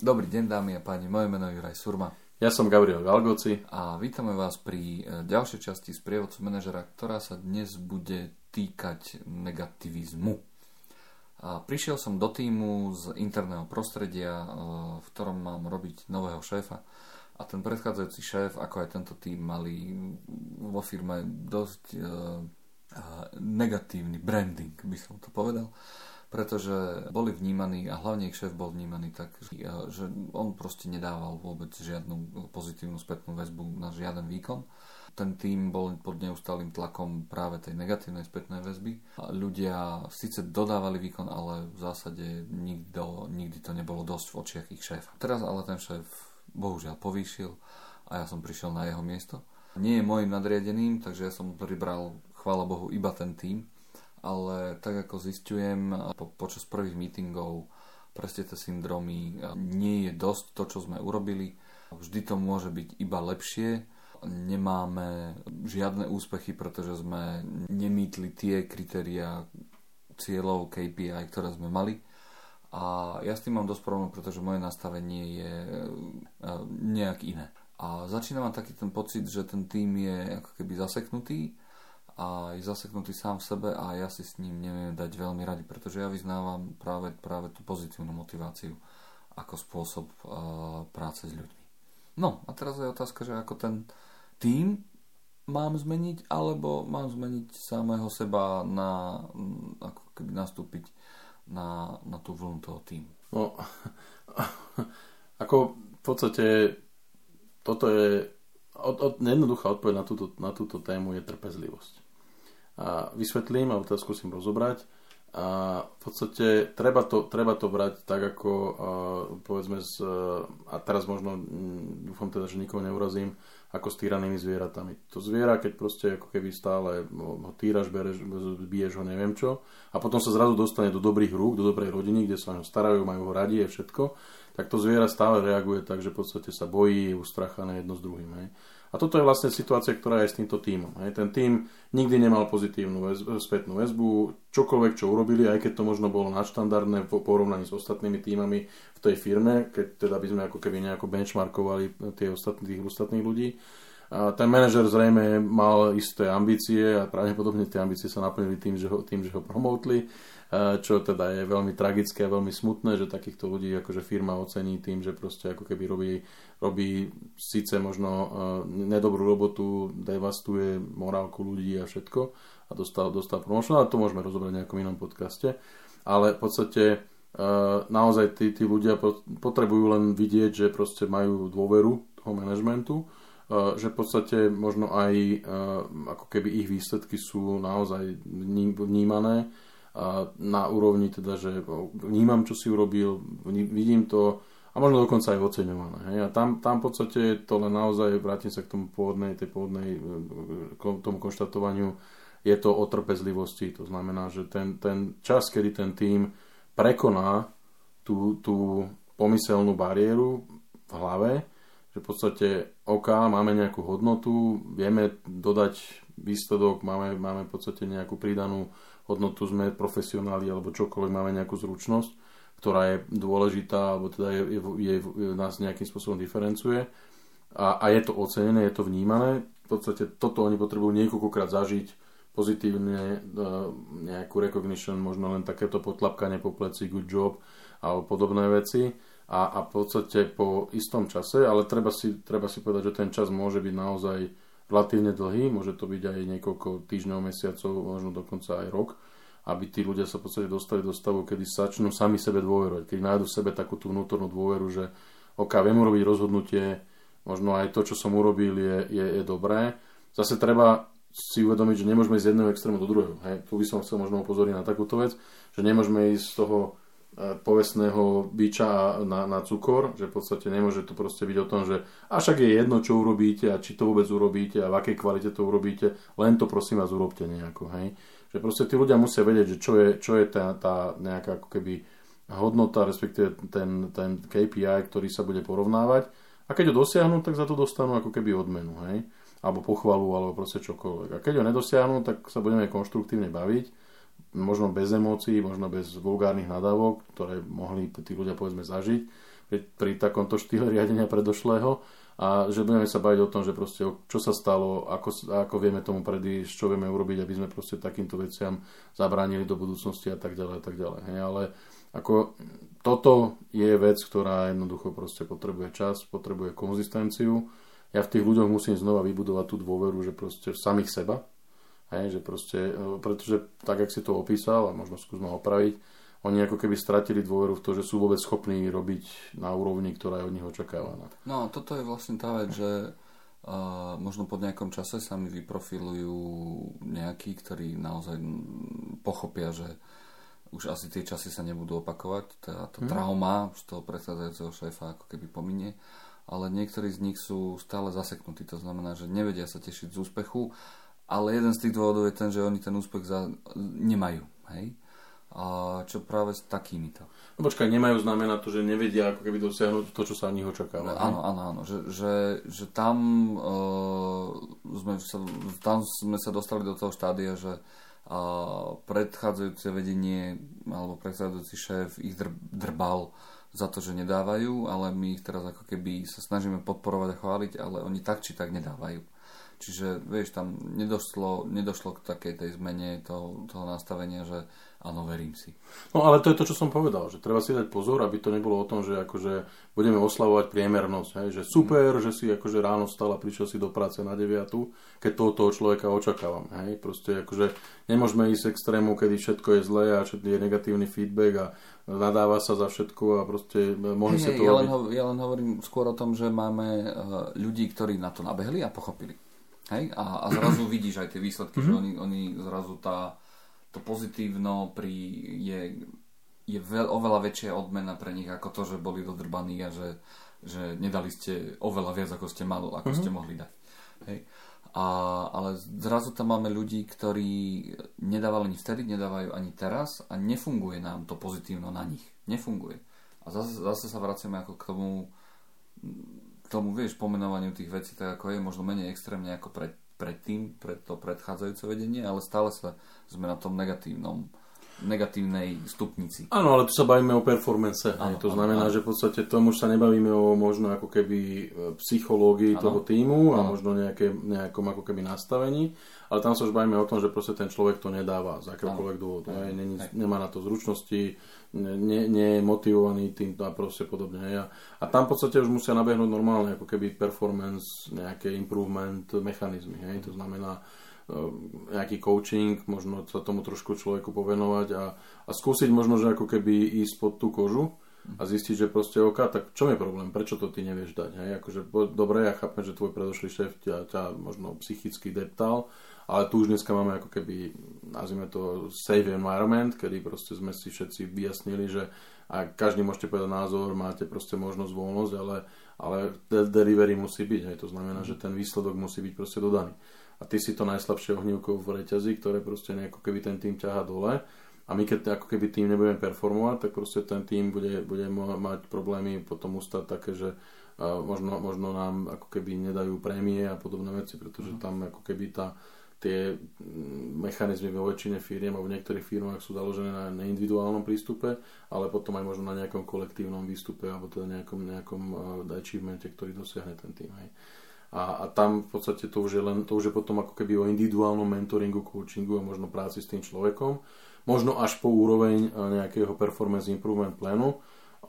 Dobrý deň dámy a páni, moje meno je Juraj Surma. Ja som Gabriel Galgoci. A vítame vás pri e, ďalšej časti z prievodcu manažera, ktorá sa dnes bude týkať negativizmu. A prišiel som do týmu z interného prostredia, e, v ktorom mám robiť nového šéfa. A ten predchádzajúci šéf, ako aj tento tým, mali vo firme dosť uh, negatívny branding, by som to povedal pretože boli vnímaní a hlavne ich šéf bol vnímaný tak, že on proste nedával vôbec žiadnu pozitívnu spätnú väzbu na žiaden výkon. Ten tým bol pod neustálým tlakom práve tej negatívnej spätnej väzby. Ľudia síce dodávali výkon, ale v zásade nikto, nikdy to nebolo dosť v očiach ich šéfa. Teraz ale ten šéf bohužiaľ povýšil a ja som prišiel na jeho miesto. Nie je môjim nadriadeným, takže ja som pribral, chvála Bohu, iba ten tým ale tak ako zistujem po, počas prvých meetingov presne tie syndromy nie je dosť to, čo sme urobili. Vždy to môže byť iba lepšie. Nemáme žiadne úspechy, pretože sme nemýtli tie kritéria cieľov KPI, ktoré sme mali. A ja s tým mám dosť problém, pretože moje nastavenie je e, nejak iné. A začínam mať taký ten pocit, že ten tým je ako keby zaseknutý a je zaseknutý sám v sebe a ja si s ním neviem dať veľmi radi, pretože ja vyznávam práve, práve tú pozitívnu motiváciu ako spôsob uh, práce s ľuďmi. No a teraz je otázka, že ako ten tým mám zmeniť, alebo mám zmeniť samého seba na, ako keby nastúpiť na, na tú vlnu toho týmu. No, ako v podstate toto je od, od, jednoduchá odpoveď na túto, na túto tému je trpezlivosť a vysvetlím, alebo teda skúsim rozobrať. A v podstate treba to, treba to brať tak, ako povedzme, z, a teraz možno mm, dúfam teda, že nikoho neurazím, ako s týranými zvieratami. To zviera, keď proste ako keby stále ho týraš, bereš, biješ ho, neviem čo, a potom sa zrazu dostane do dobrých rúk, do dobrej rodiny, kde sa o starajú, majú ho radi a všetko, tak to zviera stále reaguje tak, že v podstate sa bojí, je ustrachané jedno s druhým. Hej. A toto je vlastne situácia, ktorá je s týmto týmom. Hej. Ten tým nikdy nemal pozitívnu väzbu, spätnú väzbu, čokoľvek, čo urobili, aj keď to možno bolo nadštandardné v porovnaní s ostatnými týmami tej firme, keď teda by sme ako keby nejako benchmarkovali tie ostatných, tých ostatných ľudí. A ten manažer zrejme mal isté ambície a pravdepodobne tie ambície sa naplnili tým, že ho, tým, že ho promotli čo teda je veľmi tragické a veľmi smutné, že takýchto ľudí akože firma ocení tým, že proste ako keby robí, robí síce možno nedobrú robotu, devastuje morálku ľudí a všetko a dostal, dostal promotion, ale to môžeme rozobrať v nejakom inom podcaste. Ale v podstate naozaj tí, tí ľudia potrebujú len vidieť, že proste majú dôveru toho manažmentu, že v podstate možno aj ako keby ich výsledky sú naozaj vnímané na úrovni teda, že vnímam, čo si urobil, vidím to a možno dokonca aj oceňované. Hej. A tam, tam v podstate to len naozaj, vrátim sa k tomu pôvodnej, tej pôvodnej, k tomu konštatovaniu, je to o trpezlivosti. To znamená, že ten, ten čas, kedy ten tým prekoná tú, tú pomyselnú bariéru v hlave, že v podstate OK, máme nejakú hodnotu, vieme dodať výsledok, máme, máme v podstate nejakú pridanú hodnotu, sme profesionáli alebo čokoľvek, máme nejakú zručnosť, ktorá je dôležitá alebo teda je, je, je, je nás nejakým spôsobom diferencuje a, a je to ocenené, je to vnímané. V podstate toto oni potrebujú niekoľkokrát zažiť pozitívne e, nejakú recognition, možno len takéto potlapkanie po pleci, good job alebo podobné veci a, a v podstate po istom čase, ale treba si, treba si povedať, že ten čas môže byť naozaj relatívne dlhý, môže to byť aj niekoľko týždňov, mesiacov, možno dokonca aj rok, aby tí ľudia sa v podstate dostali do stavu, kedy začnú sami sebe dôverovať, keď nájdu v sebe takú tú vnútornú dôveru, že OK, viem urobiť rozhodnutie, možno aj to, čo som urobil, je, je, je dobré. Zase treba si uvedomiť, že nemôžeme ísť z jedného extrému do druhého. Hej. Tu by som chcel možno upozoriť na takúto vec, že nemôžeme ísť z toho E, povestného byča na, na cukor, že v podstate nemôže to proste byť o tom, že však je jedno, čo urobíte a či to vôbec urobíte a v akej kvalite to urobíte, len to prosím vás urobte nejako, hej. Že proste tí ľudia musia vedieť, že čo je, čo je tá, tá nejaká ako keby hodnota, respektíve ten, ten KPI, ktorý sa bude porovnávať a keď ho dosiahnu, tak za to dostanú ako keby odmenu, hej alebo pochvalu, alebo proste čokoľvek. A keď ho nedosiahnu, tak sa budeme konštruktívne baviť možno bez emócií, možno bez vulgárnych nadávok, ktoré mohli tí ľudia povedzme zažiť pri, pri takomto štýle riadenia predošlého a že budeme sa baviť o tom, že proste čo sa stalo, ako, ako vieme tomu predísť, čo vieme urobiť, aby sme proste takýmto veciam zabránili do budúcnosti a tak ďalej a tak ďalej. Hej, ale ako toto je vec, ktorá jednoducho proste potrebuje čas, potrebuje konzistenciu. Ja v tých ľuďoch musím znova vybudovať tú dôveru, že proste v samých seba, Hej, že proste, e, pretože tak, jak si to opísal, a možno skúsme opraviť, oni ako keby stratili dôveru v to, že sú vôbec schopní robiť na úrovni, ktorá je od nich očakávaná. No, toto je vlastne tá vec, že uh, možno po nejakom čase sa mi vyprofilujú nejakí, ktorí naozaj pochopia, že už asi tie časy sa nebudú opakovať, teda tá hmm. trauma z toho predchádzajúceho šéfa ako keby pominie, ale niektorí z nich sú stále zaseknutí, to znamená, že nevedia sa tešiť z úspechu ale jeden z tých dôvodov je ten, že oni ten úspech za, nemajú. Hej? A čo práve s takýmito? No počkaj, nemajú znamená to, že nevedia ako keby dosiahnuť to, čo sa od nich očakáva. No, áno, áno, áno. Že, že, že tam, uh, sme sa, tam sme sa dostali do toho štádia, že uh, predchádzajúce vedenie alebo predchádzajúci šéf ich dr- drbal za to, že nedávajú, ale my ich teraz ako keby sa snažíme podporovať a chváliť, ale oni tak či tak nedávajú. Čiže, vieš, tam nedošlo, nedošlo k takej tej zmene toho, toho nastavenia, že áno, verím si. No ale to je to, čo som povedal, že treba si dať pozor, aby to nebolo o tom, že akože budeme oslavovať priemernosť, hej, že super, mm. že si akože ráno stal a prišiel si do práce na 9, keď to od toho človeka očakávam. Hej. Proste akože nemôžeme ísť extrému, kedy všetko je zlé a všetko je negatívny feedback a nadáva sa za všetko a proste mohli hey, sa to ja len, ho, ja len hovorím skôr o tom, že máme uh, ľudí, ktorí na to nabehli a pochopili. Hej? A, a zrazu vidíš aj tie výsledky, že oni, oni zrazu tá, to pozitívno pri, je, je veľ, oveľa väčšia odmena pre nich ako to, že boli dodrbaní a že, že nedali ste oveľa viac, ako ste, mal, ako ste mohli dať. Hej? A, ale zrazu tam máme ľudí, ktorí nedávali ani vtedy, nedávajú ani teraz a nefunguje nám to pozitívno na nich. Nefunguje. A zase, zase sa vraciame ako k tomu tomu, vieš, pomenovaniu tých vecí tak ako je, možno menej extrémne ako pred, predtým, pred to predchádzajúce vedenie, ale stále sa sme na tom negatívnom negatívnej stupnici. Áno, ale tu sa bavíme o performance. Áno, to znamená, áno. že v podstate tomu už sa nebavíme o možno ako keby e, psychológii áno. toho týmu a áno. možno nejaké, nejakom ako keby nastavení, ale tam sa už bavíme o tom, že proste ten človek to nedáva z akéhokoľvek dôvodu. nemá na to zručnosti, nie, nie je motivovaný tým a proste podobne. A, a tam v podstate už musia nabehnúť normálne ako keby performance, nejaké improvement mechanizmy. Hej? To znamená nejaký coaching, možno sa tomu trošku človeku povenovať a, a skúsiť možno, že ako keby ísť pod tú kožu a zistiť, že proste OK, tak čo je problém, prečo to ty nevieš dať, hej? Akože, dobre, ja chápem, že tvoj predošlý šéf ťa, ťa možno psychicky deptal, ale tu už dneska máme ako keby, nazvime to safe environment, kedy proste sme si všetci vyjasnili, že a každý môžete povedať názor, máte proste možnosť, voľnosť, ale, ale delivery musí byť, hej, to znamená, že ten výsledok musí byť proste dodaný. A ty si to najslabšie ohnívko v reťazi, ktoré proste nejako keby ten tým ťaha dole a my keď ako keby tým nebudeme performovať, tak proste ten tým bude, bude mať problémy potom ustať také, že možno, možno nám ako keby nedajú prémie a podobné veci, pretože mhm. tam ako keby tá, tie mm, mechanizmy vo väčšine firiem a v niektorých firmách sú založené na, na individuálnom prístupe, ale potom aj možno na nejakom kolektívnom výstupe alebo teda nejakom, nejakom achievemente, ktorý dosiahne ten tým. Hej. A, a tam v podstate to už, je len, to už je potom ako keby o individuálnom mentoringu, coachingu a možno práci s tým človekom. Možno až po úroveň nejakého performance improvement plánu,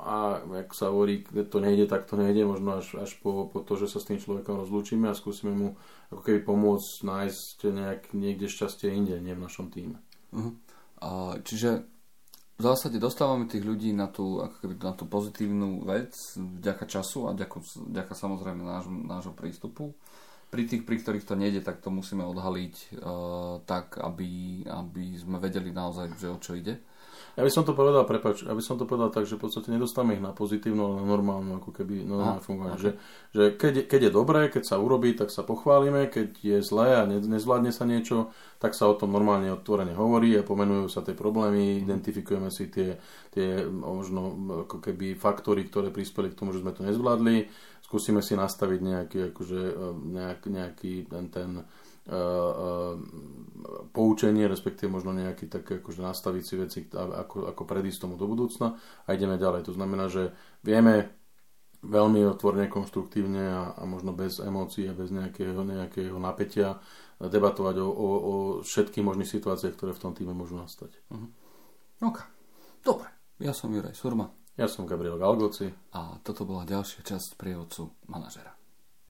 a ak sa hovorí, to nejde, tak to nejde, možno až, až po, po to, že sa s tým človekom rozlúčime a skúsime mu ako keby pomôcť nájsť nejak, niekde šťastie inde, nie v našom týme. Uh-huh. A, čiže v zásade dostávame tých ľudí na tú, na tú pozitívnu vec vďaka času a vďaka, vďaka samozrejme náš, nášho prístupu. Pri tých, pri ktorých to nejde, tak to musíme odhaliť uh, tak, aby, aby sme vedeli naozaj, že o čo ide. Ja by som to povedal, prepač, aby som to povedal tak, že v podstate nedostávame ich na pozitívnu, ale na normálnu, ako keby normálne fungovanie. Okay. Že, že keď, keď je dobré, keď sa urobí, tak sa pochválime, keď je zlé a ne, nezvládne sa niečo, tak sa o tom normálne otvorene hovorí a pomenujú sa tie problémy, mm. identifikujeme si tie, tie možno ako keby faktory, ktoré prispeli k tomu, že sme to nezvládli, skúsime si nastaviť nejaký, akože, nejak, nejaký ten, ten poučenie, respektíve možno nejaký tak akože nastaviť si veci, ako, ako predísť tomu do budúcna a ideme ďalej. To znamená, že vieme veľmi otvorene, konštruktívne a, a možno bez emócií a bez nejakého, nejakého napätia debatovať o, o, o všetkých možných situáciách, ktoré v tom týme môžu nastať. Uh-huh. OK. Dobre. Ja som Juraj Surma. Ja som Gabriel Galgoci. A toto bola ďalšia časť prievodcu manažera.